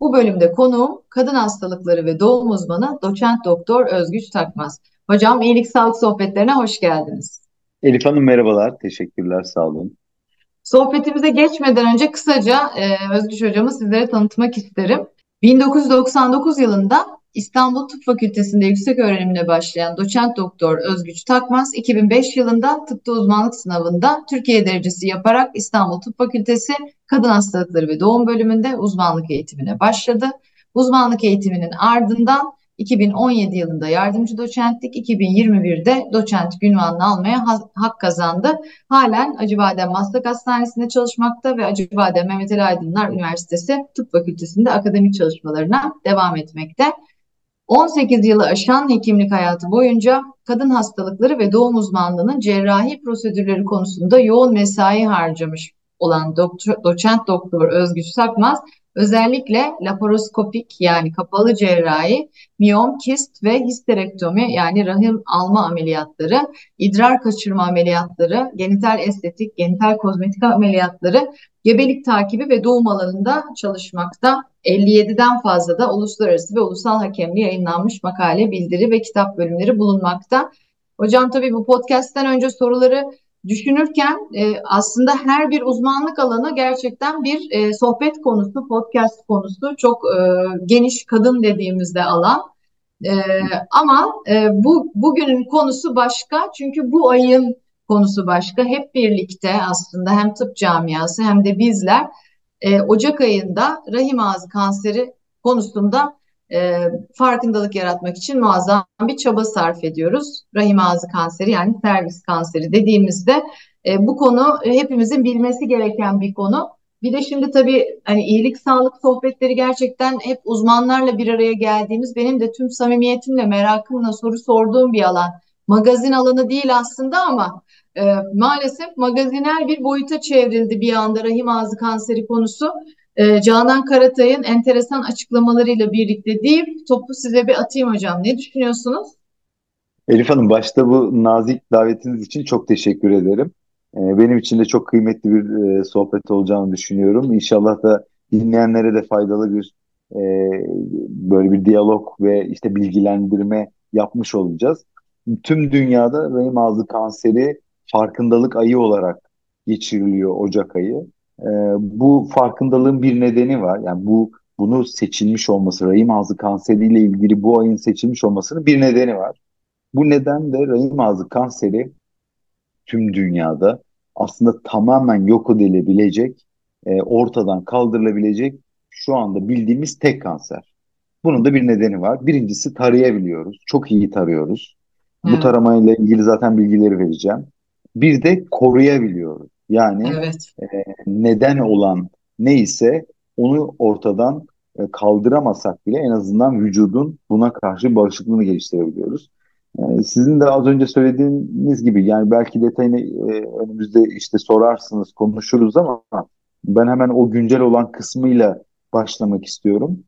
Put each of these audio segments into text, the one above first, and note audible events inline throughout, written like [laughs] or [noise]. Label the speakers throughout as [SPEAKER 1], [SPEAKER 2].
[SPEAKER 1] Bu bölümde konuğum kadın hastalıkları ve doğum uzmanı doçent doktor Özgüç Takmaz. Hocam iyilik sağlık sohbetlerine hoş geldiniz.
[SPEAKER 2] Elif Hanım merhabalar, teşekkürler, sağ olun.
[SPEAKER 1] Sohbetimize geçmeden önce kısaca e, Özgüç hocamı sizlere tanıtmak isterim. 1999 yılında İstanbul Tıp Fakültesi'nde yüksek öğrenimine başlayan doçent doktor Özgüç Takmaz, 2005 yılında tıpta uzmanlık sınavında Türkiye derecesi yaparak İstanbul Tıp Fakültesi Kadın Hastalıkları ve Doğum bölümünde uzmanlık eğitimine başladı. Uzmanlık eğitiminin ardından 2017 yılında yardımcı doçentlik, 2021'de doçent ünvanını almaya hak kazandı. Halen Acıbadem Maslak Hastanesi'nde çalışmakta ve Acıbadem Mehmet Ali Aydınlar Üniversitesi Tıp Fakültesi'nde akademik çalışmalarına devam etmekte. 18 yılı aşan hekimlik hayatı boyunca kadın hastalıkları ve doğum uzmanlığının cerrahi prosedürleri konusunda yoğun mesai harcamış olan doktor, doçent doktor Özgüç Sakmaz özellikle laparoskopik yani kapalı cerrahi, miyom, kist ve histerektomi yani rahim alma ameliyatları, idrar kaçırma ameliyatları, genital estetik, genital kozmetik ameliyatları, gebelik takibi ve doğum alanında çalışmakta. 57'den fazla da uluslararası ve ulusal hakemli yayınlanmış makale, bildiri ve kitap bölümleri bulunmakta. Hocam tabii bu podcast'ten önce soruları düşünürken e, aslında her bir uzmanlık alanı gerçekten bir e, sohbet konusu, podcast konusu. Çok e, geniş kadın dediğimizde alan. E, ama e, bu bugünün konusu başka çünkü bu ayın konusu başka. Hep birlikte aslında hem tıp camiası hem de bizler e, Ocak ayında rahim ağzı kanseri konusunda e, farkındalık yaratmak için muazzam bir çaba sarf ediyoruz. Rahim ağzı kanseri yani servis kanseri dediğimizde e, bu konu hepimizin bilmesi gereken bir konu. Bir de şimdi tabii hani iyilik sağlık sohbetleri gerçekten hep uzmanlarla bir araya geldiğimiz benim de tüm samimiyetimle merakımla soru sorduğum bir alan. Magazin alanı değil aslında ama e, maalesef magazinel bir boyuta çevrildi bir anda rahim ağzı kanseri konusu. E, Canan Karatay'ın enteresan açıklamalarıyla birlikte deyip topu size bir atayım hocam. Ne düşünüyorsunuz?
[SPEAKER 2] Elif Hanım başta bu nazik davetiniz için çok teşekkür ederim. E, benim için de çok kıymetli bir e, sohbet olacağını düşünüyorum. İnşallah da dinleyenlere de faydalı bir e, böyle bir diyalog ve işte bilgilendirme yapmış olacağız. Tüm dünyada rahim ağzı kanseri farkındalık ayı olarak geçiriliyor Ocak ayı. E, bu farkındalığın bir nedeni var. Yani bu bunu seçilmiş olması, rahim ağzı kanseriyle ilgili bu ayın seçilmiş olmasının bir nedeni var. Bu neden de rahim ağzı kanseri tüm dünyada aslında tamamen yok edilebilecek, e, ortadan kaldırılabilecek şu anda bildiğimiz tek kanser. Bunun da bir nedeni var. Birincisi tarayabiliyoruz. Çok iyi tarıyoruz. Evet. Bu taramayla ilgili zaten bilgileri vereceğim. Bir de koruyabiliyoruz. Yani evet. e, neden olan neyse onu ortadan e, kaldıramasak bile en azından vücudun buna karşı bağışıklığını geliştirebiliyoruz. E, sizin de az önce söylediğiniz gibi yani belki detayını e, önümüzde işte sorarsınız, konuşuruz ama ben hemen o güncel olan kısmıyla başlamak istiyorum.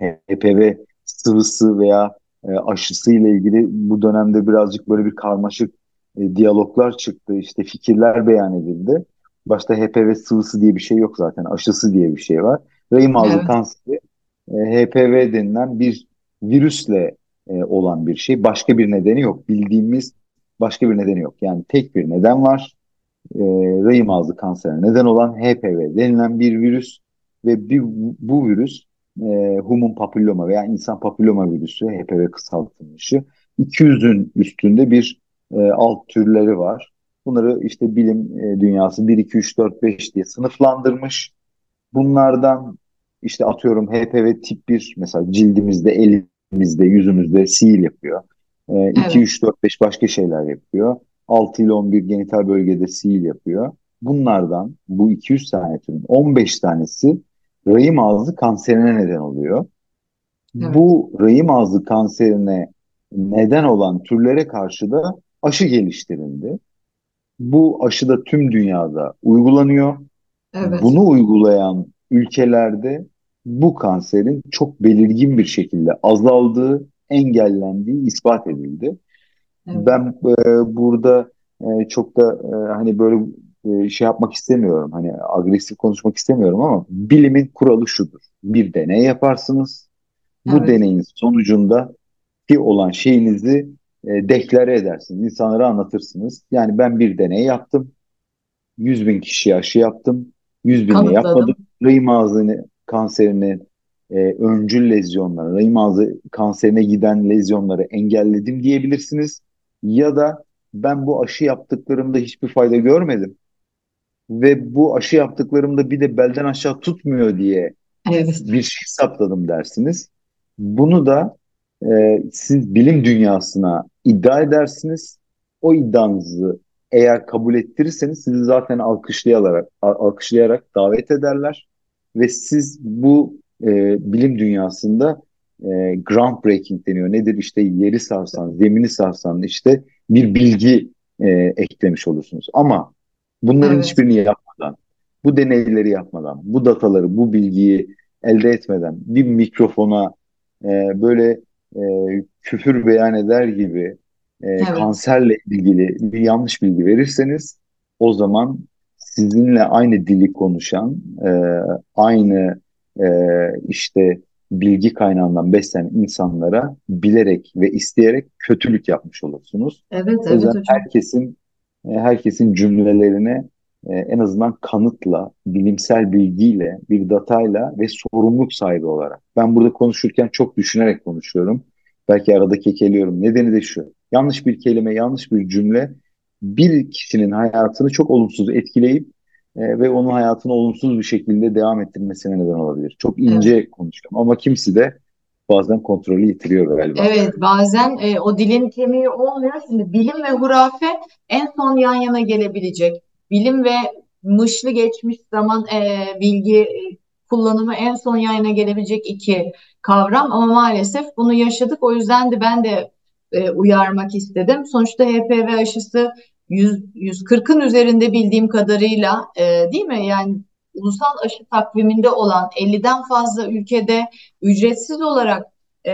[SPEAKER 2] HPV sıvısı veya e, aşısı ile ilgili bu dönemde birazcık böyle bir karmaşık e, diyaloglar çıktı, işte fikirler beyan edildi. Başta HPV sıvısı diye bir şey yok zaten, aşısı diye bir şey var. Rahim ağzı evet. kanseri e, HPV denilen bir virüsle e, olan bir şey. Başka bir nedeni yok. Bildiğimiz başka bir nedeni yok. Yani tek bir neden var. E, rahim ağzı kanserine neden olan HPV denilen bir virüs ve bir, bu virüs e, human papilloma veya insan papilloma virüsü HPV kısaltılmışı 200'ün üstünde bir e, alt türleri var. Bunları işte bilim e, dünyası 1, 2, 3, 4, 5 diye sınıflandırmış. Bunlardan işte atıyorum HPV tip 1 mesela cildimizde, elimizde, yüzümüzde sil yapıyor. E, evet. 2, 3, 4, 5 başka şeyler yapıyor. 6 ile 11 genital bölgede sil yapıyor. Bunlardan bu 200 tane türün 15 tanesi rahim ağzı kanserine neden oluyor. Evet. Bu rahim ağzı kanserine neden olan türlere karşı da aşı geliştirildi. Bu aşı da tüm dünyada uygulanıyor. Evet. Bunu uygulayan ülkelerde bu kanserin çok belirgin bir şekilde azaldığı, engellendiği ispat edildi. Evet. Ben e, burada e, çok da e, hani böyle e, şey yapmak istemiyorum. Hani agresif konuşmak istemiyorum ama bilimin kuralı şudur. Bir deney yaparsınız. Bu evet. deneyin sonucunda ki olan şeyinizi e, deklare edersiniz. İnsanlara anlatırsınız. Yani ben bir deney yaptım. 100 bin kişiye aşı yaptım. 100 bini yapmadım. Rahim ağzını kanserini e, öncül lezyonları, rahim ağzı kanserine giden lezyonları engelledim diyebilirsiniz. Ya da ben bu aşı yaptıklarımda hiçbir fayda görmedim ve bu aşı yaptıklarımda bir de belden aşağı tutmuyor diye evet. bir şey saptadım dersiniz. Bunu da e, siz bilim dünyasına iddia edersiniz. O iddianızı eğer kabul ettirirseniz sizi zaten alkışlayarak, alkışlayarak davet ederler ve siz bu e, bilim dünyasında e, groundbreaking deniyor. Nedir? İşte yeri sarsan, zemini sarsan işte bir bilgi e, eklemiş olursunuz. Ama bunların evet. hiçbirini yapmadan, bu deneyleri yapmadan, bu dataları, bu bilgiyi elde etmeden bir mikrofona e, böyle e, küfür beyan eder gibi e, evet. kanserle ilgili bir yanlış bilgi verirseniz o zaman sizinle aynı dili konuşan, e, aynı e, işte bilgi kaynağından beslenen insanlara bilerek ve isteyerek kötülük yapmış olursunuz.
[SPEAKER 1] Evet, evet hocam.
[SPEAKER 2] Herkesin e, herkesin cümlelerine e, en azından kanıtla, bilimsel bilgiyle, bir datayla ve sorumluluk sahibi olarak. Ben burada konuşurken çok düşünerek konuşuyorum. Belki arada kekeliyorum. Nedeni de şu. Yanlış bir kelime, yanlış bir cümle bir kişinin hayatını çok olumsuz etkileyip e, ve onun hayatını olumsuz bir şekilde devam ettirmesine neden olabilir. Çok ince evet. konuşuyorum ama kimisi de bazen kontrolü yitiriyor galiba.
[SPEAKER 1] Evet bazen e, o dilin kemiği olmuyor. Şimdi bilim ve hurafe en son yan yana gelebilecek. Bilim ve mışlı geçmiş zaman e, bilgi e, kullanımı en son yan yana gelebilecek iki kavram ama maalesef bunu yaşadık. O yüzden de ben de e, uyarmak istedim. Sonuçta HPV aşısı 100, 140'ın üzerinde bildiğim kadarıyla e, değil mi? Yani ulusal aşı takviminde olan 50'den fazla ülkede ücretsiz olarak e,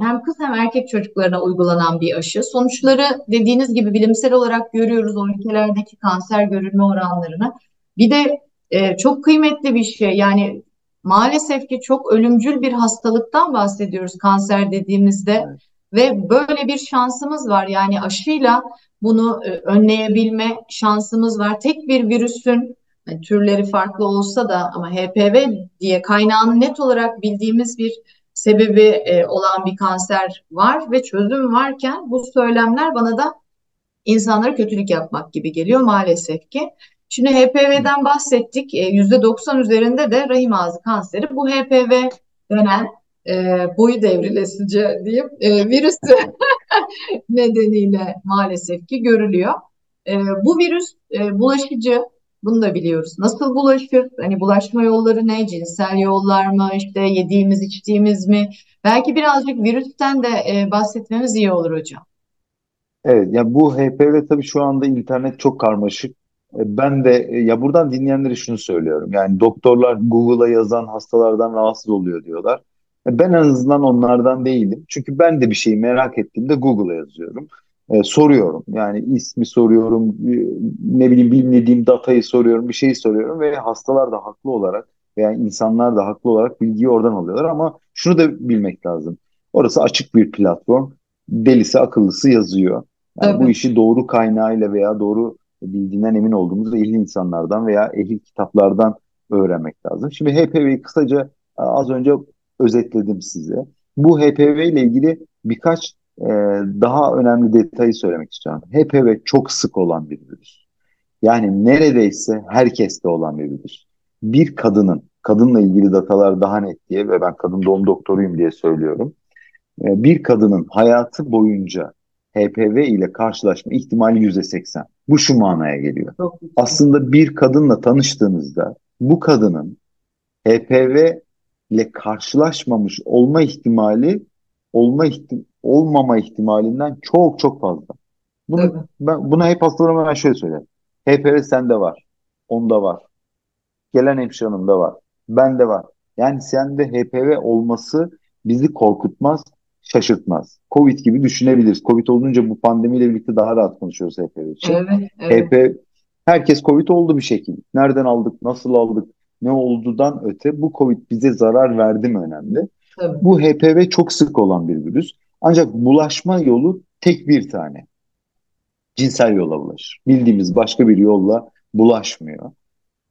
[SPEAKER 1] hem kız hem erkek çocuklarına uygulanan bir aşı. Sonuçları dediğiniz gibi bilimsel olarak görüyoruz o ülkelerdeki kanser görülme oranlarını. Bir de e, çok kıymetli bir şey yani maalesef ki çok ölümcül bir hastalıktan bahsediyoruz kanser dediğimizde. Evet. Ve böyle bir şansımız var yani aşıyla bunu e, önleyebilme şansımız var. Tek bir virüsün yani türleri farklı olsa da ama HPV diye kaynağını net olarak bildiğimiz bir sebebi e, olan bir kanser var ve çözüm varken bu söylemler bana da insanlara kötülük yapmak gibi geliyor maalesef ki. Şimdi HPV'den bahsettik. E, %90 üzerinde de rahim ağzı kanseri. Bu HPV denen e, boyu devrilesici diyeyim e, virüs [laughs] nedeniyle maalesef ki görülüyor. E, bu virüs e, bulaşıcı, bunu da biliyoruz. Nasıl bulaşır? Hani bulaşma yolları ne? Cinsel yollar mı? İşte yediğimiz, içtiğimiz mi? Belki birazcık virüsten de e, bahsetmemiz iyi olur hocam.
[SPEAKER 2] Evet, ya bu HPV tabii şu anda internet çok karmaşık. E, ben de e, ya buradan dinleyenlere şunu söylüyorum. Yani doktorlar Google'a yazan hastalardan rahatsız oluyor diyorlar. Ben en azından onlardan değilim. Çünkü ben de bir şeyi merak ettiğimde Google'a yazıyorum. E, soruyorum. Yani ismi soruyorum, e, ne bileyim bilmediğim datayı soruyorum, bir şeyi soruyorum ve hastalar da haklı olarak veya insanlar da haklı olarak bilgiyi oradan alıyorlar ama şunu da bilmek lazım. Orası açık bir platform. Delisi akıllısı yazıyor. Yani evet. bu işi doğru kaynağıyla veya doğru bildiğinden emin olduğumuz ehil insanlardan veya ehil kitaplardan öğrenmek lazım. Şimdi HPV'yi kısaca az önce özetledim size. Bu HPV ile ilgili birkaç e, daha önemli detayı söylemek istiyorum. HPV çok sık olan bir virüs. Yani neredeyse herkeste olan bir virüs. Bir kadının, kadınla ilgili datalar daha net diye ve ben kadın doğum doktoruyum diye söylüyorum. E, bir kadının hayatı boyunca HPV ile karşılaşma ihtimali yüzde seksen. Bu şu manaya geliyor. Aslında bir kadınla tanıştığınızda bu kadının HPV ile karşılaşmamış olma ihtimali olma ihtim olmama ihtimalinden çok çok fazla. Bunu ben buna hep hastalarıma ben şöyle söylerim. HPV sende var. Onda var. Gelen hemşire hanımda var. Bende var. Yani sende HPV olması bizi korkutmaz, şaşırtmaz. Covid gibi düşünebiliriz. Covid olunca bu pandemiyle birlikte daha rahat konuşuyoruz HPV için.
[SPEAKER 1] Evet, evet.
[SPEAKER 2] HPV herkes Covid oldu bir şekilde. Nereden aldık, nasıl aldık, ne olduğundan öte bu Covid bize zarar verdi mi önemli.
[SPEAKER 1] Tabii.
[SPEAKER 2] Bu HPV çok sık olan bir virüs. Ancak bulaşma yolu tek bir tane. Cinsel yolla bulaşır. Bildiğimiz başka bir yolla bulaşmıyor.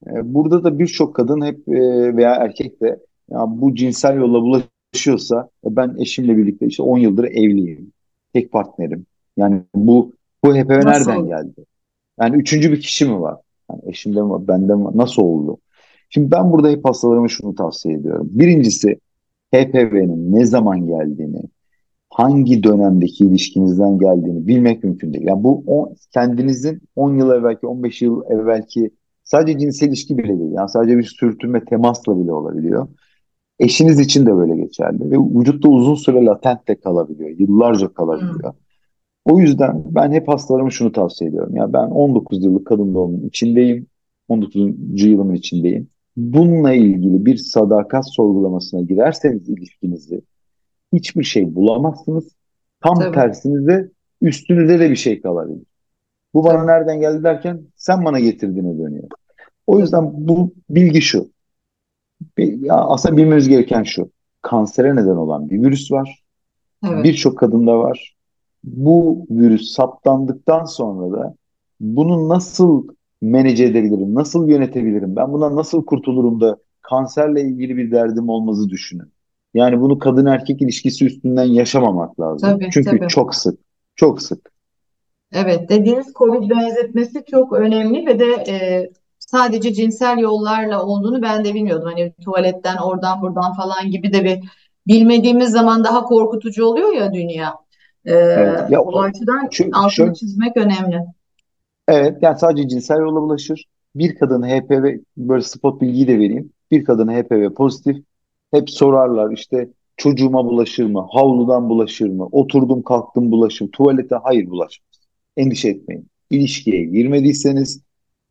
[SPEAKER 2] E, Burada da birçok kadın hep e, veya erkek de ya bu cinsel yolla bulaşıyorsa e, ben eşimle birlikte işte 10 yıldır evliyim. Tek partnerim. Yani bu bu HPV nereden geldi? Yani üçüncü bir kişi mi var? Yani eşimde mi var, bende mi var? Nasıl oldu? Şimdi ben burada hep hastalarıma şunu tavsiye ediyorum. Birincisi HPV'nin ne zaman geldiğini, hangi dönemdeki ilişkinizden geldiğini bilmek mümkün değil. Yani bu o, kendinizin 10 yıl evvelki, 15 yıl evvelki sadece cinsel ilişki bile değil. Yani sadece bir sürtünme temasla bile olabiliyor. Eşiniz için de böyle geçerli ve vücutta uzun süre latent de kalabiliyor, yıllarca kalabiliyor. O yüzden ben hep hastalarıma şunu tavsiye ediyorum. Ya ben 19 yıllık kadın doğumunun içindeyim. 19. yılımın içindeyim. Bununla ilgili bir sadakat sorgulamasına girerseniz ilişkinizi hiçbir şey bulamazsınız. Tam
[SPEAKER 1] tabii,
[SPEAKER 2] tersinize üstünüze de bir şey kalabilir. Bu bana
[SPEAKER 1] tabii,
[SPEAKER 2] nereden geldi derken sen bana getirdiğine dönüyor. O yüzden bu bilgi şu. Aslında bilmemiz gereken şu. Kansere neden olan bir virüs var.
[SPEAKER 1] Evet,
[SPEAKER 2] Birçok kadında var. Bu virüs saptandıktan sonra da bunu nasıl manage edebilirim, nasıl yönetebilirim, ben bundan nasıl kurtulurum da kanserle ilgili bir derdim olmazı düşünün. Yani bunu kadın erkek ilişkisi üstünden yaşamamak lazım.
[SPEAKER 1] tabii,
[SPEAKER 2] Çünkü
[SPEAKER 1] tabii.
[SPEAKER 2] çok sık, çok sık.
[SPEAKER 1] Evet, dediğiniz COVID benzetmesi çok önemli ve de e, sadece cinsel yollarla olduğunu ben de bilmiyordum. Hani tuvaletten, oradan, buradan falan gibi de bir bilmediğimiz zaman daha korkutucu oluyor ya dünya. E,
[SPEAKER 2] Evet. Ya
[SPEAKER 1] o açıdan
[SPEAKER 2] şu,
[SPEAKER 1] altını
[SPEAKER 2] şöyle,
[SPEAKER 1] çizmek önemli.
[SPEAKER 2] Evet, yani sadece cinsel yolla bulaşır. Bir kadın HPV, böyle spot bilgiyi de vereyim. Bir kadın HPV pozitif. Hep sorarlar işte çocuğuma bulaşır mı? Havludan bulaşır mı? Oturdum kalktım bulaşır. Tuvalete hayır bulaşmaz. Endişe etmeyin. İlişkiye girmediyseniz,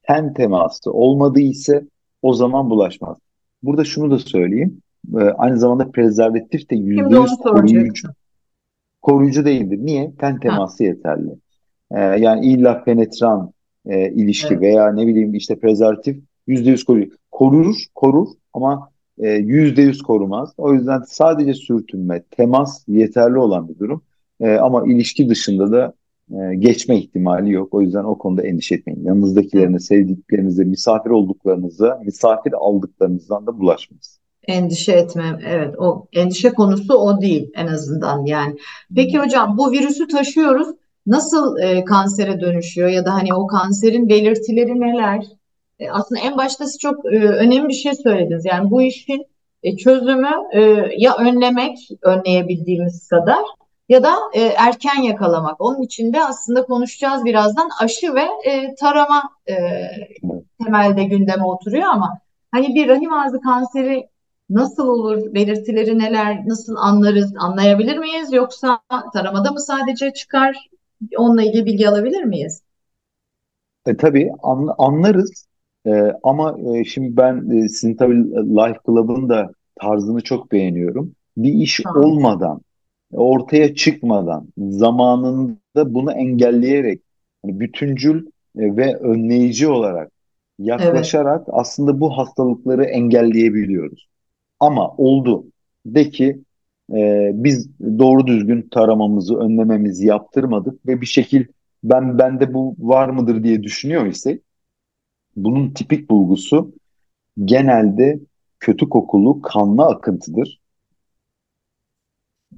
[SPEAKER 2] ten teması olmadıysa o zaman bulaşmaz. Burada şunu da söyleyeyim. Ee, aynı zamanda prezervatif de %100
[SPEAKER 1] onu
[SPEAKER 2] koruyucu, koruyucu değildir. Niye? Ten
[SPEAKER 1] Ha,
[SPEAKER 2] teması yeterli. Ee, yani illa penetran e, ilişki
[SPEAKER 1] evet,
[SPEAKER 2] veya ne bileyim işte prezervatif yüzde yüz korur. Korur, korur ama yüzde yüz korumaz. O yüzden sadece sürtünme, temas yeterli olan bir durum. E, ama ilişki dışında da e, geçme ihtimali yok. O yüzden o konuda endişe etmeyin. Yanınızdakilerine, sevdiklerinize, misafir olduklarınıza, misafir aldıklarınızdan da bulaşmayız.
[SPEAKER 1] Endişe etmem. Evet, o endişe konusu o değil en azından yani. Peki hocam bu virüsü taşıyoruz. Nasıl e, kansere dönüşüyor ya da hani o kanserin belirtileri neler? E, aslında en başta siz çok e, önemli bir şey söylediniz. Yani bu işin e, çözümü e, ya önlemek, önleyebildiğimiz kadar ya da e, erken yakalamak. Onun için de aslında konuşacağız birazdan aşı ve e, tarama e, temelde gündeme oturuyor ama hani bir rahim ağzı kanseri nasıl olur, belirtileri neler, nasıl anlarız, anlayabilir miyiz yoksa taramada mı sadece çıkar? Onunla ilgili bilgi alabilir miyiz?
[SPEAKER 2] E, tabii an- anlarız E, ama e, şimdi ben e, sizin tabii Life Club'ın da tarzını çok beğeniyorum. Bir iş olmadan, ortaya çıkmadan, zamanında bunu engelleyerek, hani bütüncül e, ve önleyici olarak
[SPEAKER 1] Evet,
[SPEAKER 2] yaklaşarak aslında bu hastalıkları engelleyebiliyoruz. Ama oldu de ki e, biz doğru düzgün taramamızı, önlememizi yaptırmadık ve bir şekil ben bende bu var mıdır diye düşünüyor ise bunun tipik bulgusu genelde kötü kokulu kanlı akıntıdır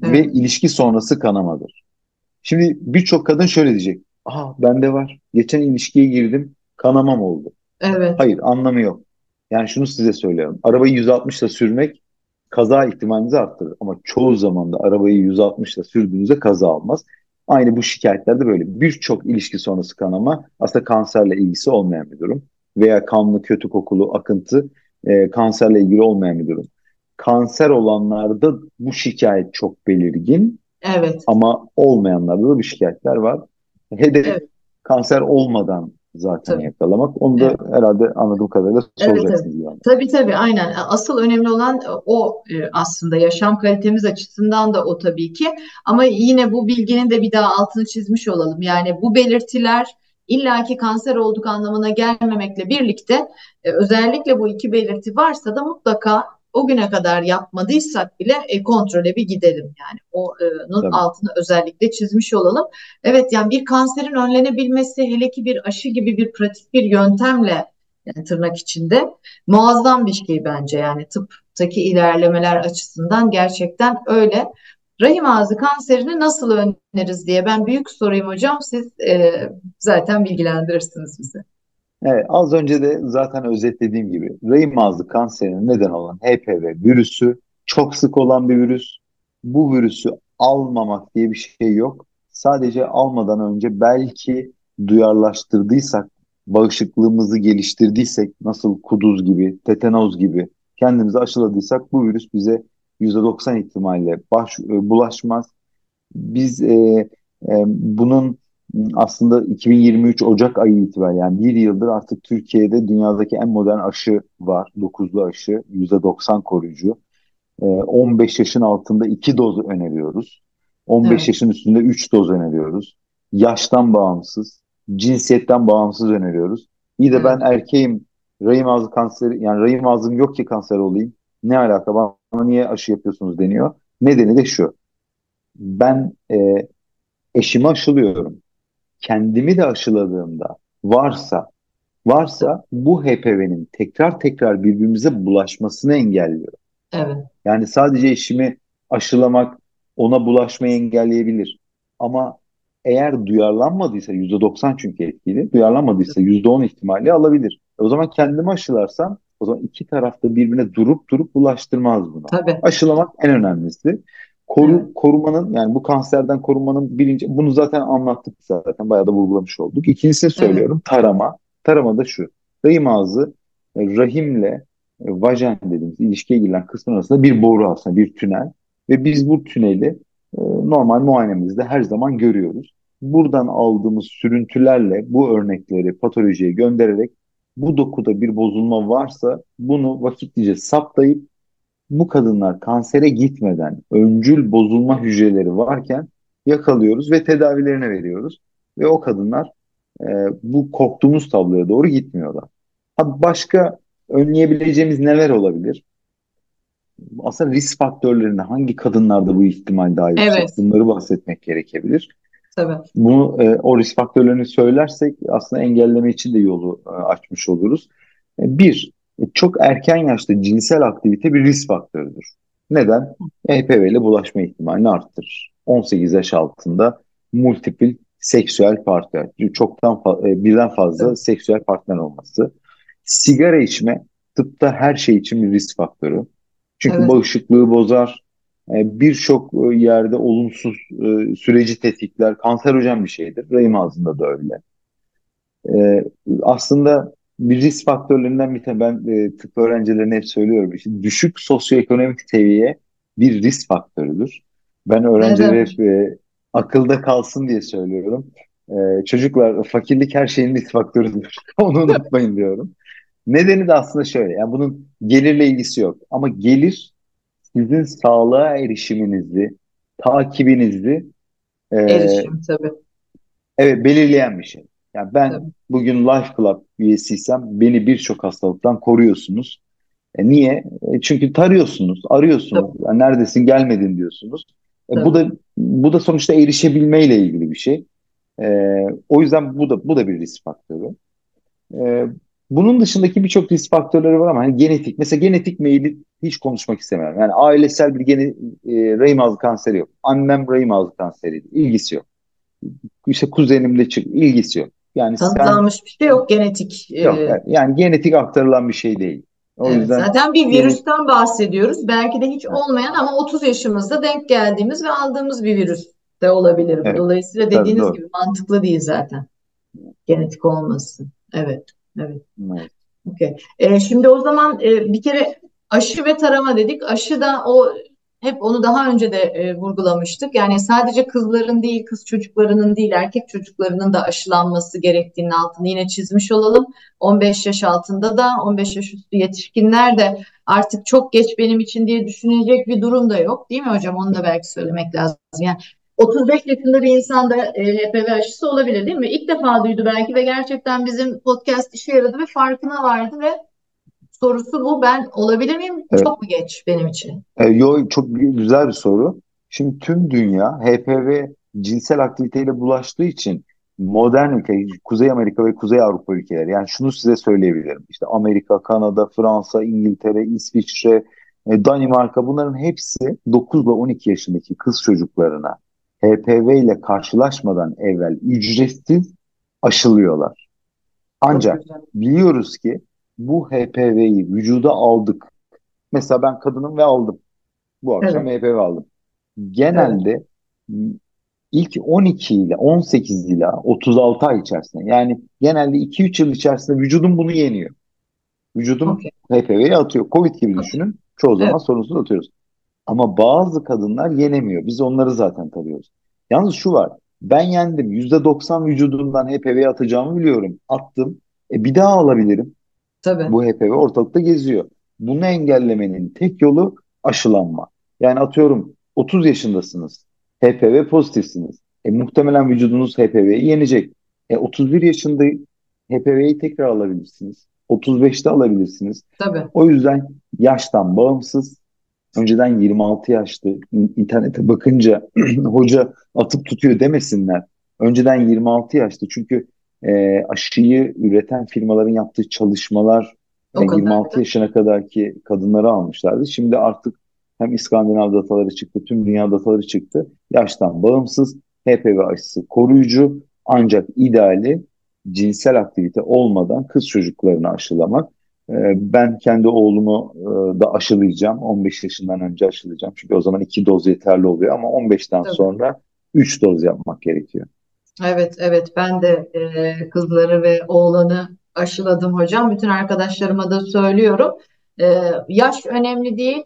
[SPEAKER 2] ve
[SPEAKER 1] evet,
[SPEAKER 2] ilişki sonrası kanamadır. Şimdi birçok kadın şöyle diyecek. Aa bende var. Geçen ilişkiye girdim, kanamam oldu.
[SPEAKER 1] evet,
[SPEAKER 2] Hayır, anlamı yok. Yani şunu size söylüyorum. Arabayı 160 ile sürmek kaza ihtimalinizi arttırır. Ama çoğu zaman da arabayı 160 ile sürdüğünüzde kaza olmaz. Aynı bu şikayetlerde böyle. Birçok ilişki sonrası kanama aslında kanserle ilgisi olmayan bir durum. Veya kanlı, kötü kokulu akıntı e, kanserle ilgili olmayan bir durum. kanser olanlarda bu şikayet çok belirgin.
[SPEAKER 1] Evet.
[SPEAKER 2] Ama olmayanlarda da bu şikayetler var. Hedef evet. kanser olmadan zaten tabii. yakalamak. Onu da evet. herhalde anladığım kadarıyla soracaksınız
[SPEAKER 1] evet, evet. yani. Tabii tabii aynen. Asıl önemli olan o e, aslında yaşam kalitemiz açısından da o tabii ki. Ama yine bu bilginin de bir daha altını çizmiş olalım. Yani bu belirtiler illaki kanser olduk anlamına gelmemekle birlikte e, özellikle bu iki belirti varsa da mutlaka o güne kadar yapmadıysak bile e, kontrole bir gidelim yani. Onun Tabii. altını özellikle çizmiş olalım. Evet yani bir kanserin önlenebilmesi hele ki bir aşı gibi bir pratik bir yöntemle yani tırnak içinde muazzam bir şey bence yani tıptaki ilerlemeler açısından gerçekten öyle. Rahim ağzı kanserini nasıl önleriz diye ben büyük sorayım hocam. Siz e, zaten bilgilendirirsiniz bizi.
[SPEAKER 2] Evet, az önce de zaten özetlediğim gibi rahim ağzı kanserine neden olan HPV virüsü çok sık olan bir virüs. Bu virüsü almamak diye bir şey yok. Sadece almadan önce belki duyarlaştırdıysak, bağışıklığımızı geliştirdiysek, nasıl kuduz gibi, tetanoz gibi kendimizi aşıladıysak bu virüs bize %90 ihtimalle baş, e, bulaşmaz. Biz e, e, bunun aslında 2023 Ocak ayı itibariyle yani bir yıldır artık Türkiye'de dünyadaki en modern aşı var. Dokuzlu aşı, %90 koruyucu. 15 yaşın altında 2 doz öneriyoruz. 15 evet. yaşın üstünde 3 doz öneriyoruz. Yaştan bağımsız, cinsiyetten bağımsız öneriyoruz. İyi de evet. ben erkeğim, rahim ağzı kanseri, yani rahim ağzım yok ki kanser olayım. Ne alaka? Bana niye aşı yapıyorsunuz deniyor. Nedeni de şu. Ben e, eşimi aşılıyorum kendimi de aşıladığımda varsa varsa bu HPV'nin tekrar tekrar birbirimize bulaşmasını engelliyor.
[SPEAKER 1] Evet.
[SPEAKER 2] Yani sadece eşimi aşılamak ona bulaşmayı engelleyebilir. Ama eğer duyarlanmadıysa %90 çünkü etkili. Duyarlanmadıysa %10 ihtimali alabilir. E o zaman kendimi aşılarsam o zaman iki tarafta birbirine durup durup bulaştırmaz bunu.
[SPEAKER 1] Tabii.
[SPEAKER 2] Aşılamak en önemlisi. Koru, evet. Korumanın yani bu kanserden korunmanın birinci bunu zaten anlattık zaten bayağı da vurgulamış olduk. İkincisini söylüyorum evet. tarama. Tarama da şu. Rahim ağzı e, rahimle e, vajen dediğimiz ilişkiye girilen kısmın arasında bir boru aslında bir tünel ve biz bu tüneli e, normal muayenemizde her zaman görüyoruz. Buradan aldığımız sürüntülerle bu örnekleri patolojiye göndererek bu dokuda bir bozulma varsa bunu vakitlice saptayıp bu kadınlar kansere gitmeden öncül bozulma hücreleri varken yakalıyoruz ve tedavilerine veriyoruz. Ve o kadınlar e, bu korktuğumuz tabloya doğru gitmiyorlar. Ha, başka önleyebileceğimiz neler olabilir? Aslında risk faktörlerinde hangi kadınlarda bu ihtimal daha yüksek? Evet. Bunları bahsetmek gerekebilir.
[SPEAKER 1] Tabii.
[SPEAKER 2] Bunu e, o risk faktörlerini söylersek aslında engelleme için de yolu e, açmış oluruz. E, bir, çok erken yaşta cinsel aktivite bir risk faktörüdür. Neden? HPV ile bulaşma ihtimalini arttırır. 18 yaş altında multiple seksüel partner, çoktan fa- e, birden fazla evet. seksüel partner olması. Sigara içme tıpta her şey için bir risk faktörü. Çünkü evet. bağışıklığı bozar, e, birçok e, yerde olumsuz süreci tetikler, kanserojen bir şeydir. Rahim ağzında da öyle. Aslında bir risk faktörlerinden bir tane ben e, tıp öğrencilerine hep söylüyorum. İşte düşük sosyoekonomik seviye bir risk faktörüdür. Ben öğrencilere hep e, akılda kalsın diye söylüyorum. E, çocuklar fakirlik her şeyin risk faktörüdür. [laughs] Onu unutmayın diyorum. Nedeni de aslında şöyle. Yani bunun gelirle ilgisi yok. Ama gelir sizin sağlığa erişiminizi, takibinizi
[SPEAKER 1] e, Erişim tabii.
[SPEAKER 2] Evet belirleyen bir şey. Yani ben Tabii. bugün Life Club üyesiysem beni birçok hastalıktan koruyorsunuz. E niye? E çünkü tarıyorsunuz, arıyorsunuz. Yani neredesin gelmedin diyorsunuz. E bu da bu da sonuçta erişebilmeyle ilgili bir şey. E, o yüzden bu da bu da bir risk faktörü. E, bunun dışındaki birçok risk faktörleri var ama hani genetik. Mesela genetik meyili hiç konuşmak istemiyorum. Yani ailesel bir gene, e, rahim ağzı kanseri yok. Annem rahim ağzı kanseri ilgisi yok. İşte kuzenimde çık ilgisi yok.
[SPEAKER 1] Yani Kanıtlanmış sen, bir şey yok genetik.
[SPEAKER 2] Yok, e, yani genetik aktarılan bir şey değil.
[SPEAKER 1] O evet, yüzden zaten bir virüsten bahsediyoruz. Belki de hiç olmayan ama 30 yaşımızda denk geldiğimiz ve aldığımız bir virüs de olabilir. Evet. Dolayısıyla dediğiniz Tabii, gibi mantıklı değil zaten. Genetik olması. Evet. Evet. evet.
[SPEAKER 2] Okay.
[SPEAKER 1] E, şimdi o zaman e, bir kere aşı ve tarama dedik. Aşı da o hep onu daha önce de e, vurgulamıştık. Yani sadece kızların değil, kız çocuklarının değil, erkek çocuklarının da aşılanması gerektiğinin altını yine çizmiş olalım. 15 yaş altında da 15 yaş üstü yetişkinler de artık çok geç benim için diye düşünecek bir durum da yok. Değil mi hocam? Onu da belki söylemek lazım. Yani 35 yaşında bir insan da e, HPV aşısı olabilir değil mi? İlk defa duydu belki ve gerçekten bizim podcast işe yaradı ve farkına vardı ve sorusu bu. Ben olabilir miyim? Evet. Çok mu geç benim için?
[SPEAKER 2] E, yo, çok güzel bir soru. Şimdi tüm dünya HPV cinsel aktiviteyle bulaştığı için modern ülke, Kuzey Amerika ve Kuzey Avrupa ülkeleri yani şunu size söyleyebilirim. İşte Amerika, Kanada, Fransa, İngiltere, İsviçre, e, Danimarka bunların hepsi 9 ile 12 yaşındaki kız çocuklarına HPV ile karşılaşmadan evvel ücretsiz aşılıyorlar. Ancak biliyoruz ki bu HPV'yi vücuda aldık. Mesela ben kadınım ve aldım. Bu akşam evet. HPV aldım. Genelde evet. ilk 12 ile 18 ile 36 ay içerisinde yani genelde 2-3 yıl içerisinde vücudum bunu yeniyor. Vücudum okay. HPV'yi atıyor. Covid gibi düşünün. Çoğu zaman evet. sorunsuz atıyoruz. Ama bazı kadınlar yenemiyor. Biz onları zaten tanıyoruz. Yalnız şu var. Ben yendim. %90 vücudumdan HPV atacağımı biliyorum. Attım. E bir daha alabilirim.
[SPEAKER 1] Tabii.
[SPEAKER 2] Bu HPV ortalıkta geziyor. Bunu engellemenin tek yolu aşılanma. Yani atıyorum 30 yaşındasınız. HPV pozitifsiniz. E, muhtemelen vücudunuz HPV'yi yenecek. E, 31 yaşında HPV'yi tekrar alabilirsiniz. 35'te alabilirsiniz.
[SPEAKER 1] Tabii.
[SPEAKER 2] O yüzden yaştan bağımsız önceden 26 yaşlı internete bakınca [clears throat] hoca atıp tutuyor demesinler. Önceden 26 yaşlı çünkü e, aşıyı üreten firmaların yaptığı çalışmalar o 26 yaşına kadarki kadınları almışlardı. Şimdi artık hem İskandinav dataları çıktı, tüm dünya dataları çıktı. Yaştan bağımsız HPV aşısı koruyucu ancak ideali cinsel aktivite olmadan kız çocuklarını aşılamak. Ee, ben kendi oğlumu e, da aşılayacağım. 15 yaşından önce aşılayacağım. Çünkü o zaman iki doz yeterli oluyor ama 15'ten Tabii. sonra 3 doz yapmak gerekiyor.
[SPEAKER 1] Evet, evet. Ben de e, kızları ve oğlanı aşıladım hocam. Bütün arkadaşlarıma da söylüyorum. E, yaş önemli değil.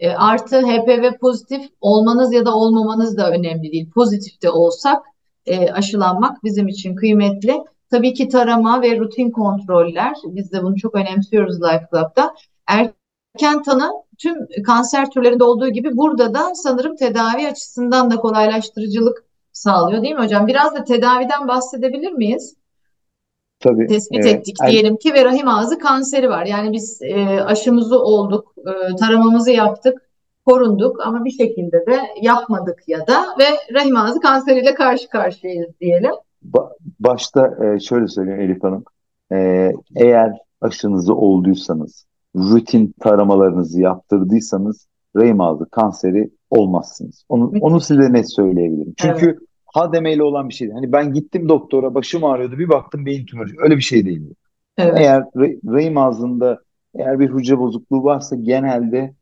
[SPEAKER 1] E, artı HPV pozitif olmanız ya da olmamanız da önemli değil. Pozitif de olsak e, aşılanmak bizim için kıymetli. Tabii ki tarama ve rutin kontroller. Biz de bunu çok önemsiyoruz Life Club'da. Erken tanı tüm kanser türlerinde olduğu gibi burada da sanırım tedavi açısından da kolaylaştırıcılık sağlıyor değil mi hocam? Biraz da tedaviden bahsedebilir miyiz?
[SPEAKER 2] Tabii.
[SPEAKER 1] Tespit e, ettik diyelim ki ve rahim ağzı kanseri var. Yani biz e, aşımızı olduk, e, taramamızı yaptık, korunduk ama bir şekilde de yapmadık ya da ve rahim ağzı kanseriyle karşı karşıyayız diyelim.
[SPEAKER 2] Ba başta e, şöyle söyleyeyim Elif Hanım. E, eğer aşınızı olduysanız, rutin taramalarınızı yaptırdıysanız rahim ağzı kanseri olmazsınız. Onu, onu size net söyleyebilirim. Çünkü evet. HDM'li olan bir şey değil. Hani ben gittim doktora başım ağrıyordu bir baktım beyin tümörü. Öyle bir şey değil. Evet. Eğer rahim ağzında eğer bir hücre bozukluğu varsa genelde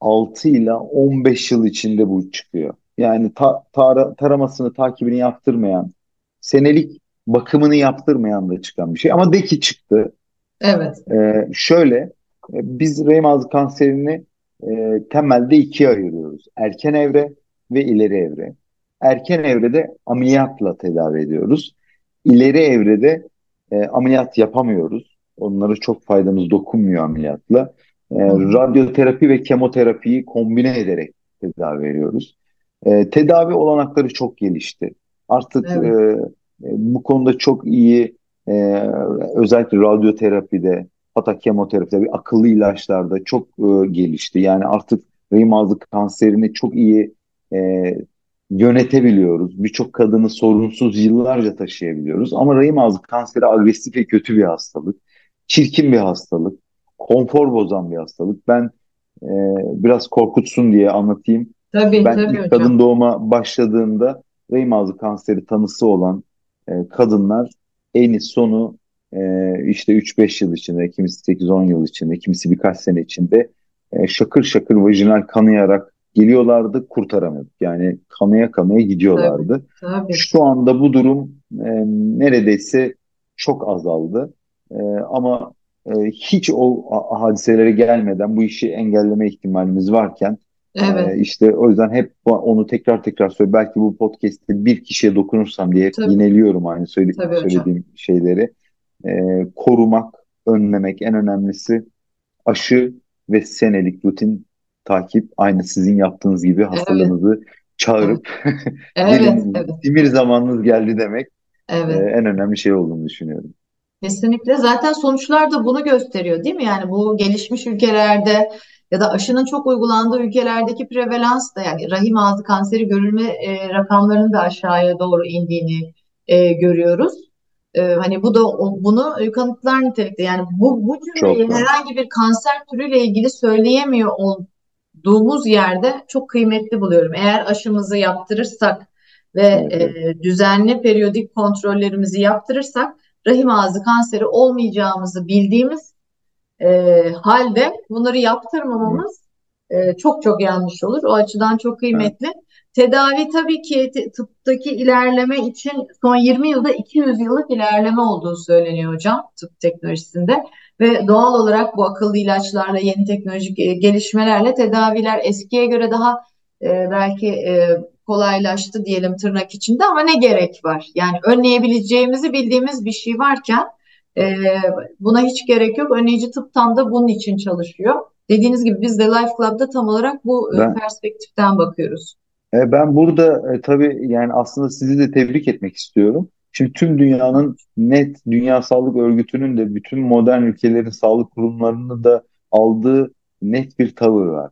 [SPEAKER 2] 6 ile 15 yıl içinde bu çıkıyor. Yani ta, tara, taramasını, takibini yaptırmayan, senelik bakımını yaptırmayan da çıkan bir şey. Ama de ki çıktı.
[SPEAKER 1] Evet.
[SPEAKER 2] Ee, şöyle, e, biz rahim ağzı kanserini e, temelde ikiye ayırıyoruz. Erken evre ve ileri evre. Erken evrede ameliyatla tedavi ediyoruz. İleri evrede e, ameliyat yapamıyoruz. Onlara çok faydamız dokunmuyor ameliyatla. E, radyoterapi ve kemoterapiyi kombine ederek tedavi veriyoruz. E, tedavi olanakları çok gelişti. Artık evet. e, bu konuda çok iyi e, özellikle radyoterapide hatta kemoterapide bir akıllı ilaçlarda çok e, gelişti. Yani artık rahim ağzı kanserini çok iyi e, yönetebiliyoruz. Birçok kadını sorunsuz yıllarca taşıyabiliyoruz. Ama rahim ağzı kanseri agresif ve kötü bir hastalık. Çirkin bir hastalık. Konfor bozan bir hastalık. Ben e, biraz korkutsun diye anlatayım.
[SPEAKER 1] Tabii,
[SPEAKER 2] ben
[SPEAKER 1] tabii
[SPEAKER 2] ilk hocam. kadın doğuma başladığımda rahim ağzı kanseri tanısı olan e, kadınlar eni sonu e, işte 3-5 yıl içinde, kimisi 8-10 yıl içinde, kimisi birkaç sene içinde e, şakır şakır vajinal kanayarak geliyorlardı, kurtaramıyorduk. Yani kanaya kanaya gidiyorlardı.
[SPEAKER 1] Tabii, tabii.
[SPEAKER 2] Şu anda bu durum e, neredeyse çok azaldı. E, ama e, hiç o hadiselere gelmeden bu işi engelleme ihtimalimiz varken
[SPEAKER 1] Evet,
[SPEAKER 2] e, işte o yüzden hep onu tekrar tekrar söyle. Belki bu podcast'te bir kişiye dokunursam diye
[SPEAKER 1] tabii,
[SPEAKER 2] yineliyorum aynı söyle,
[SPEAKER 1] tabii hocam.
[SPEAKER 2] söylediğim şeyleri. E, korumak, önlemek en önemlisi aşı ve senelik rutin takip aynı sizin yaptığınız gibi
[SPEAKER 1] Evet,
[SPEAKER 2] hastalığınızı
[SPEAKER 1] evet,
[SPEAKER 2] çağırıp [laughs]
[SPEAKER 1] evet,
[SPEAKER 2] gelin
[SPEAKER 1] evet,
[SPEAKER 2] simir zamanınız geldi demek e,
[SPEAKER 1] evet.
[SPEAKER 2] en önemli şey olduğunu düşünüyorum.
[SPEAKER 1] Kesinlikle. Zaten sonuçlar da bunu gösteriyor, değil mi? Yani bu gelişmiş ülkelerde ya da aşının çok uygulandığı ülkelerdeki prevalans da yani rahim ağzı kanseri görülme e, rakamlarının da aşağıya doğru indiğini e, görüyoruz. E, hani bu da o- bunu e, kanıtlar nitelikte. Yani bu bu cümleyi herhangi bir kanser türüyle ilgili söyleyemiyor olduğumuz yerde çok kıymetli buluyorum. Eğer aşımızı yaptırırsak ve e, düzenli periyodik kontrollerimizi yaptırırsak rahim ağzı kanseri olmayacağımızı bildiğimiz e, halde bunları yaptırmamamız e, çok çok yanlış olur. O açıdan çok
[SPEAKER 2] evet.
[SPEAKER 1] Tedavi tabii ki tıptaki ilerleme için son 20 yılda 200 yıllık ilerleme olduğu söyleniyor hocam tıp teknolojisinde. Ve doğal olarak bu akıllı ilaçlarla yeni teknolojik gelişmelerle tedaviler eskiye göre daha e, belki e, kolaylaştı diyelim tırnak içinde ama ne gerek var? Yani önleyebileceğimizi bildiğimiz bir şey varken e, buna hiç gerek yok. Önleyici tıp tam da bunun için çalışıyor. Dediğiniz gibi biz de Life Club'da tam olarak bu e,
[SPEAKER 2] Ben
[SPEAKER 1] perspektiften bakıyoruz.
[SPEAKER 2] E, ben burada e, tabii yani aslında sizi de tebrik etmek istiyorum. Şimdi tüm dünyanın net Dünya Sağlık Örgütü'nün de bütün modern ülkelerin sağlık kurumlarını da aldığı net bir tavır var.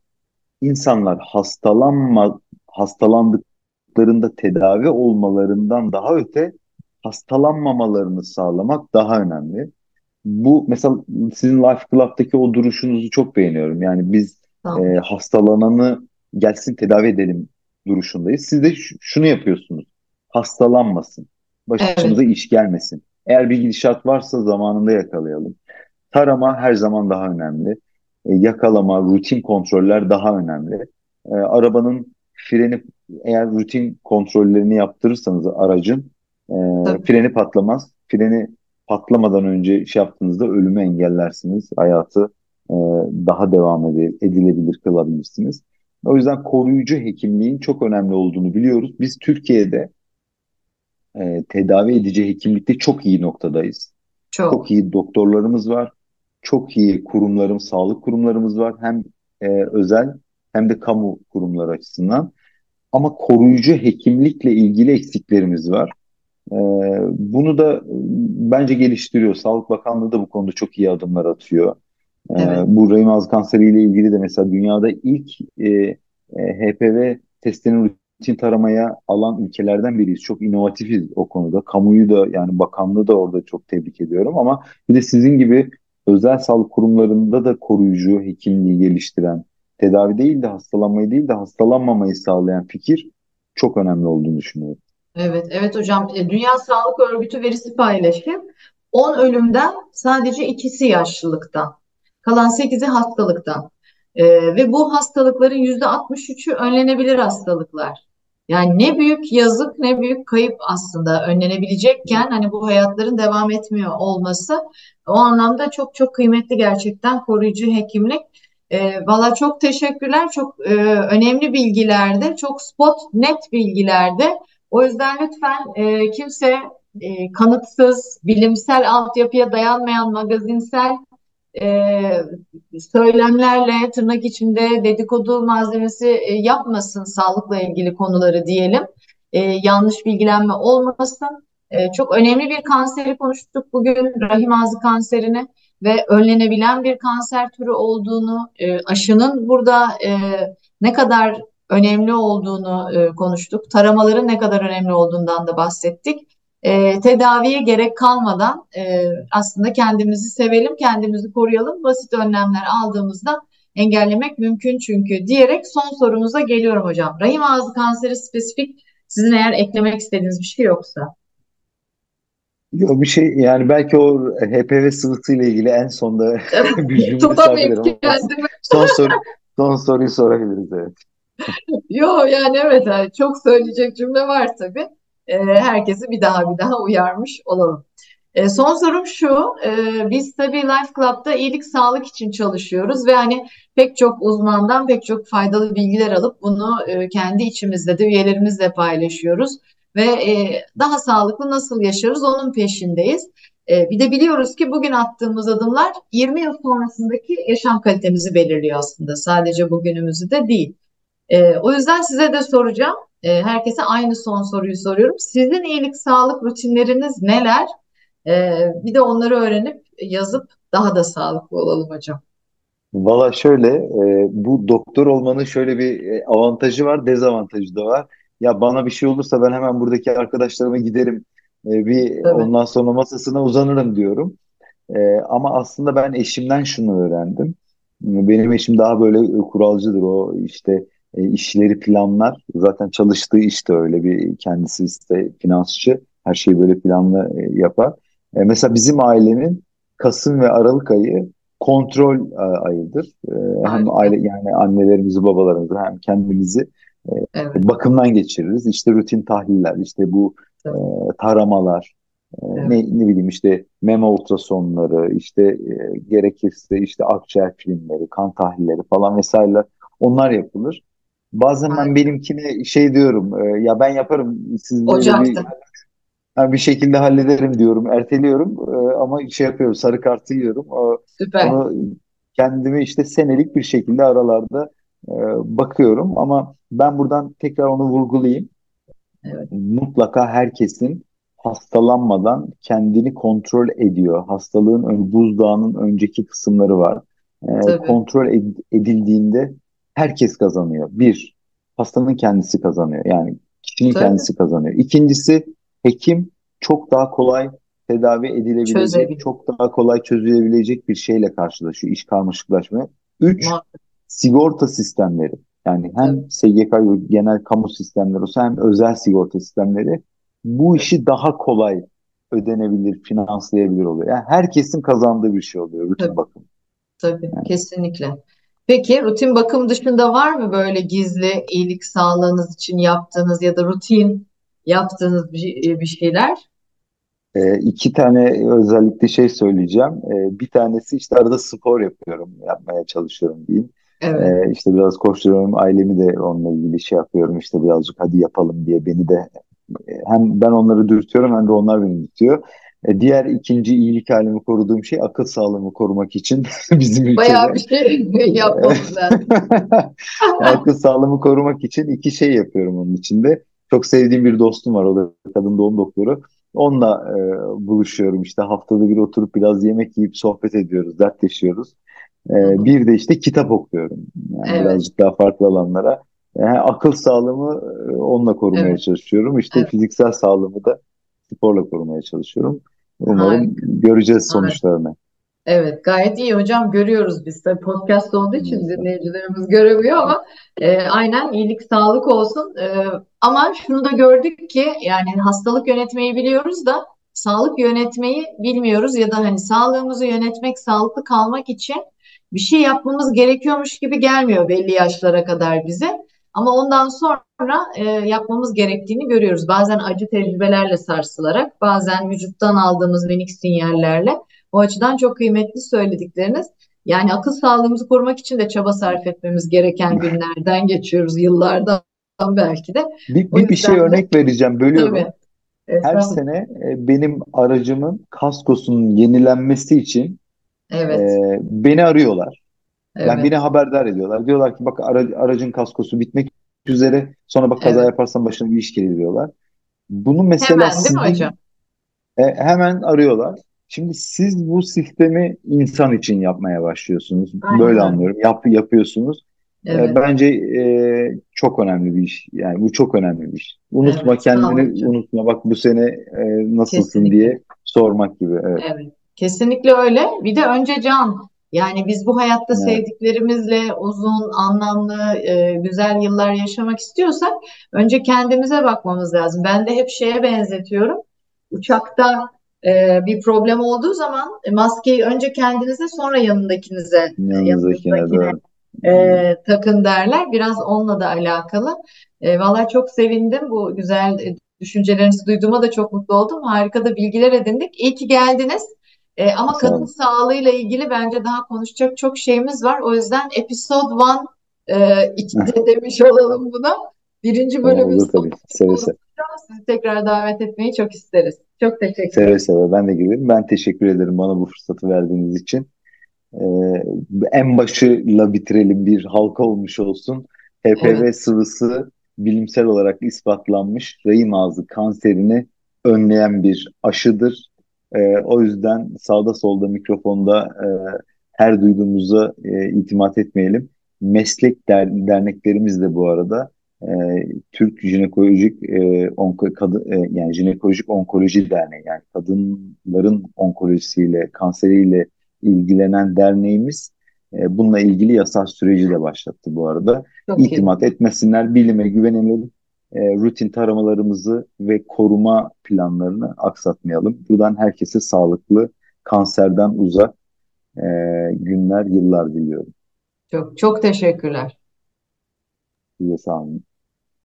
[SPEAKER 2] İnsanlar hastalanma hastalandıklarında tedavi olmalarından daha öte hastalanmamalarını sağlamak daha önemli. Bu mesela sizin Life Club'daki o duruşunuzu çok beğeniyorum. Yani biz e,
[SPEAKER 1] Tamam.
[SPEAKER 2] hastalananı gelsin tedavi edelim duruşundayız. Siz de şunu yapıyorsunuz. Hastalanmasın. Başımıza
[SPEAKER 1] Evet,
[SPEAKER 2] iş gelmesin. Eğer bir gidişat varsa zamanında yakalayalım. Tarama her zaman daha önemli. E, yakalama, rutin kontroller daha önemli. E, arabanın freni eğer rutin kontrollerini yaptırırsanız aracın e,
[SPEAKER 1] tabii.
[SPEAKER 2] freni patlamaz. Freni patlamadan önce şey yaptığınızda ölümü engellersiniz. Hayatı e, daha devam edilebilir kılabilirsiniz. O yüzden koruyucu hekimliğin çok önemli olduğunu biliyoruz. Biz Türkiye'de e, tedavi edici hekimlikte çok iyi noktadayız. Çok
[SPEAKER 1] Çok.
[SPEAKER 2] iyi doktorlarımız var. Çok iyi kurumlarımız, sağlık kurumlarımız var. Hem e, özel hem de kamu kurumları açısından. Ama koruyucu hekimlikle ilgili eksiklerimiz var. E, bunu da e, bence geliştiriyor. Sağlık Bakanlığı da bu konuda çok iyi adımlar atıyor. E,
[SPEAKER 1] Evet,
[SPEAKER 2] bu rahim ağzı kanseriyle ilgili de mesela dünyada ilk e, e, HPV testini rutin taramaya alan ülkelerden biriyiz. Çok inovatifiz o konuda. Kamuyu da yani bakanlığı da orada çok tebrik ediyorum ama bir de sizin gibi özel sağlık kurumlarında da koruyucu hekimliği geliştiren, tedavi değil de hastalanmayı değil de hastalanmamayı sağlayan fikir çok önemli olduğunu düşünüyorum.
[SPEAKER 1] evet, evet hocam. E, Dünya Sağlık Örgütü verisi paylaşım. 10 ölümden sadece ikisi yaşlılıktan. Kalan sekizi hastalıktan. E, ve bu hastalıkların %63'ü önlenebilir hastalıklar. Yani ne büyük yazık ne büyük kayıp aslında önlenebilecekken hani bu hayatların devam etmiyor olması o anlamda çok çok kıymetli gerçekten koruyucu hekimlik. E, valla çok teşekkürler. Çok e, önemli bilgilerde, çok spot, net bilgilerde. O yüzden lütfen e, kimse e, kanıtsız, bilimsel altyapıya dayanmayan magazinsel e, söylemlerle tırnak içinde dedikodu malzemesi e, yapmasın sağlıkla ilgili konuları diyelim. E, yanlış bilgilenme olmasın. E, çok önemli bir kanseri konuştuk bugün, rahim ağzı kanserini ve önlenebilen bir kanser türü olduğunu, e, aşının burada e, ne kadar önemli olduğunu e, konuştuk. Taramaların ne kadar önemli olduğundan da bahsettik e, tedaviye gerek kalmadan e, aslında kendimizi sevelim, kendimizi koruyalım. Basit önlemler aldığımızda engellemek mümkün çünkü diyerek son sorumuza geliyorum hocam. Rahim ağzı kanseri spesifik sizin eğer eklemek istediğiniz bir şey yoksa.
[SPEAKER 2] Yok bir şey yani belki o HPV sıvısıyla ilgili en sonda [laughs] bir cümle
[SPEAKER 1] kendimi.
[SPEAKER 2] son soru son soruyu sorabiliriz evet.
[SPEAKER 1] Yo yani evet çok söyleyecek cümle var tabii. E, herkesi bir daha bir daha uyarmış olalım. E, son sorum şu, e, biz tabii Life Club'da iyilik sağlık için çalışıyoruz ve hani pek çok uzmandan pek çok faydalı bilgiler alıp bunu e, kendi içimizde de üyelerimizle paylaşıyoruz ve e, daha sağlıklı nasıl yaşarız onun peşindeyiz. E, bir de biliyoruz ki bugün attığımız adımlar 20 yıl sonrasındaki yaşam kalitemizi belirliyor aslında. Sadece bugünümüzü de değil. E, o yüzden size de soracağım. E, herkese aynı son soruyu soruyorum. Sizin iyilik sağlık rutinleriniz neler? E, bir de onları öğrenip yazıp daha da sağlıklı olalım hocam.
[SPEAKER 2] Valla şöyle, e, bu doktor olmanın şöyle bir e, avantajı var, dezavantajı da var. Ya bana bir şey olursa ben hemen buradaki arkadaşlarıma giderim, e, bir
[SPEAKER 1] Tabii,
[SPEAKER 2] ondan sonra masasına uzanırım diyorum. Ee, ama aslında ben eşimden şunu öğrendim. Benim eşim daha böyle kuralcıdır. O işte e, işleri planlar. Zaten çalıştığı işte öyle bir kendisi işte finansçı. Her şeyi böyle planlı e, yapar. E, mesela bizim ailenin Kasım ve Aralık ayı kontrol e, ayıdır. E, hem aile yani annelerimizi, babalarımızı hem kendimizi e,
[SPEAKER 1] Evet,
[SPEAKER 2] bakımdan geçiririz. İşte rutin tahliller, işte bu e, taramalar, e, ne,
[SPEAKER 1] evet,
[SPEAKER 2] ne bileyim işte meme ultrasonları, işte e, gerekirse işte akciğer filmleri, kan tahlilleri falan vesaireler onlar yapılır. Bazen ben
[SPEAKER 1] harika.
[SPEAKER 2] benimkine şey diyorum, e, ya ben yaparım, siz böyle bir ha, bir şekilde hallederim diyorum, erteliyorum E, ama şey yapıyorum, sarı kartı yiyorum. O-
[SPEAKER 1] Süper.
[SPEAKER 2] onu kendimi işte senelik bir şekilde aralarda e, bakıyorum ama ben buradan tekrar onu vurgulayayım
[SPEAKER 1] Evet,
[SPEAKER 2] mutlaka herkesin hastalanmadan kendini kontrol ediyor. Hastalığın buzdağının önceki kısımları var. Ee,
[SPEAKER 1] tabii,
[SPEAKER 2] kontrol ed- edildiğinde herkes kazanıyor. Bir, hastanın kendisi kazanıyor. Yani kişinin
[SPEAKER 1] tabii.
[SPEAKER 2] kendisi kazanıyor. İkincisi, hekim çok daha kolay tedavi edilebilecek,
[SPEAKER 1] Çözebilir.
[SPEAKER 2] çok daha kolay çözülebilecek bir şeyle karşılaşıyor. İş karmaşıklaşmıyor. Üç, sigorta sistemleri. Yani hem SGK genel kamu sistemleri olsa hem özel sigorta sistemleri bu işi daha kolay ödenebilir, finanslayabilir oluyor. Yani herkesin kazandığı bir şey oluyor
[SPEAKER 1] tabii.
[SPEAKER 2] bakım.
[SPEAKER 1] Tabii,
[SPEAKER 2] Yani,
[SPEAKER 1] kesinlikle. Peki rutin bakım dışında var mı böyle gizli iyilik sağlığınız için yaptığınız ya da rutin yaptığınız bir, bir şeyler?
[SPEAKER 2] e, iki tane özellikle şey söyleyeceğim. E, bir tanesi işte arada spor yapıyorum, yapmaya çalışıyorum diyeyim.
[SPEAKER 1] Evet.
[SPEAKER 2] E, işte biraz koşturuyorum, ailemi de onunla ilgili şey yapıyorum. İşte birazcık hadi yapalım diye beni de hem ben onları dürtüyorum hem de onlar beni dürtüyor. E, diğer ikinci iyilik halimi koruduğum şey akıl sağlığımı korumak için [laughs] bizim
[SPEAKER 1] Bayağı bir
[SPEAKER 2] ülkede
[SPEAKER 1] şey [laughs] yapmamız [laughs] lazım.
[SPEAKER 2] akıl sağlığımı korumak için iki şey yapıyorum onun içinde. Çok sevdiğim bir dostum var o da kadın doğum doktoru. Onunla e, buluşuyorum işte haftada bir oturup biraz yemek yiyip sohbet ediyoruz, dertleşiyoruz. E, bir de işte kitap okuyorum. Yani
[SPEAKER 1] Evet,
[SPEAKER 2] birazcık daha farklı alanlara. Yani akıl sağlığımı e, onunla korumaya
[SPEAKER 1] evet,
[SPEAKER 2] çalışıyorum. İşte
[SPEAKER 1] evet.
[SPEAKER 2] fiziksel sağlığımı da sporla korumaya çalışıyorum. Umarım
[SPEAKER 1] Harika,
[SPEAKER 2] göreceğiz sonuçlarını.
[SPEAKER 1] Evet, gayet iyi hocam görüyoruz biz de podcast olduğu için dinleyicilerimiz göremiyor ama e, aynen iyilik sağlık olsun. E, ama şunu da gördük ki yani hastalık yönetmeyi biliyoruz da sağlık yönetmeyi bilmiyoruz ya da hani sağlığımızı yönetmek, sağlıklı kalmak için bir şey yapmamız gerekiyormuş gibi gelmiyor belli yaşlara kadar bize. Ama ondan sonra e, yapmamız gerektiğini görüyoruz. Bazen acı tecrübelerle sarsılarak, bazen vücuttan aldığımız minik sinyallerle. O açıdan çok kıymetli söyledikleriniz. Yani akıl sağlığımızı korumak için de çaba sarf etmemiz gereken [laughs] günlerden geçiyoruz, yıllardan belki de.
[SPEAKER 2] Bir, bir, bir şey
[SPEAKER 1] de
[SPEAKER 2] örnek vereceğim,
[SPEAKER 1] tabii,
[SPEAKER 2] bölüyorum. Her
[SPEAKER 1] estağfurullah.
[SPEAKER 2] sene e, benim aracımın kaskosunun yenilenmesi için e,
[SPEAKER 1] Evet,
[SPEAKER 2] beni arıyorlar. Yani beni
[SPEAKER 1] evet,
[SPEAKER 2] haberdar ediyorlar. Diyorlar ki bak ara- aracın kaskosu bitmek üzere. Sonra bak kaza
[SPEAKER 1] evet.
[SPEAKER 2] yaparsan başına bir iş gelir diyorlar. Bunu mesela
[SPEAKER 1] Hemen değil mi hocam?
[SPEAKER 2] sizin E, hemen arıyorlar. Şimdi siz bu sistemi insan için yapmaya başlıyorsunuz.
[SPEAKER 1] Aynen
[SPEAKER 2] Böyle
[SPEAKER 1] öyle.
[SPEAKER 2] anlıyorum. Yap, yapıyorsunuz. E,
[SPEAKER 1] Evet,
[SPEAKER 2] bence e, çok önemli bir iş. Yani bu çok önemli bir iş. Unutma
[SPEAKER 1] evet.
[SPEAKER 2] Kendini unutma. Bak bu sene e, nasılsın
[SPEAKER 1] Kesinlikle.
[SPEAKER 2] diye sormak gibi. Evet.
[SPEAKER 1] Evet, kesinlikle öyle. Bir de önce can. Yani biz bu hayatta
[SPEAKER 2] Evet.
[SPEAKER 1] sevdiklerimizle uzun, anlamlı, e, güzel yıllar yaşamak istiyorsak önce kendimize bakmamız lazım. Ben de hep şeye benzetiyorum. Uçakta e, bir problem olduğu zaman e, maskeyi önce kendinize sonra yanındakinize,
[SPEAKER 2] Yanınızdakine. Evet.
[SPEAKER 1] e, takın derler. Biraz onunla da alakalı. E, vallahi çok sevindim bu güzel düşüncelerinizi duyduğuma da çok mutlu oldum. Harika da bilgiler edindik. İyi ki geldiniz. E, ama kadın
[SPEAKER 2] olun.
[SPEAKER 1] sağlığıyla ilgili bence daha konuşacak çok şeyimiz var. O yüzden episode one e, içinde demiş olalım buna. Birinci bölümün
[SPEAKER 2] olur tabii. Seve seve.
[SPEAKER 1] sizi tekrar davet etmeyi çok isteriz. Çok teşekkür ederim.
[SPEAKER 2] Seve seve. Ben de gelirim. Ben teşekkür ederim bana bu fırsatı verdiğiniz için. Ee, en başıyla bitirelim. Bir halka olmuş olsun. HPV
[SPEAKER 1] Evet.
[SPEAKER 2] sıvısı bilimsel olarak ispatlanmış rahim ağzı kanserini önleyen bir aşıdır. Ee, o yüzden sağda solda mikrofonda e, her duyduğumuza e, itimat etmeyelim. Meslek der, derneklerimiz de bu arada e, Türk Jinekolojik e, onko, kadı, e, yani Jinekolojik Onkoloji Derneği yani kadınların onkolojisiyle kanseriyle ilgilenen derneğimiz e, bununla ilgili yasal süreci de başlattı bu arada.
[SPEAKER 1] Çok iyi.
[SPEAKER 2] İtimat etmesinler, bilime güvenelim, e, rutin taramalarımızı ve koruma planlarını aksatmayalım. Buradan herkese sağlıklı, kanserden uzak e, günler, yıllar diliyorum.
[SPEAKER 1] Çok çok teşekkürler.
[SPEAKER 2] Size sağ olun.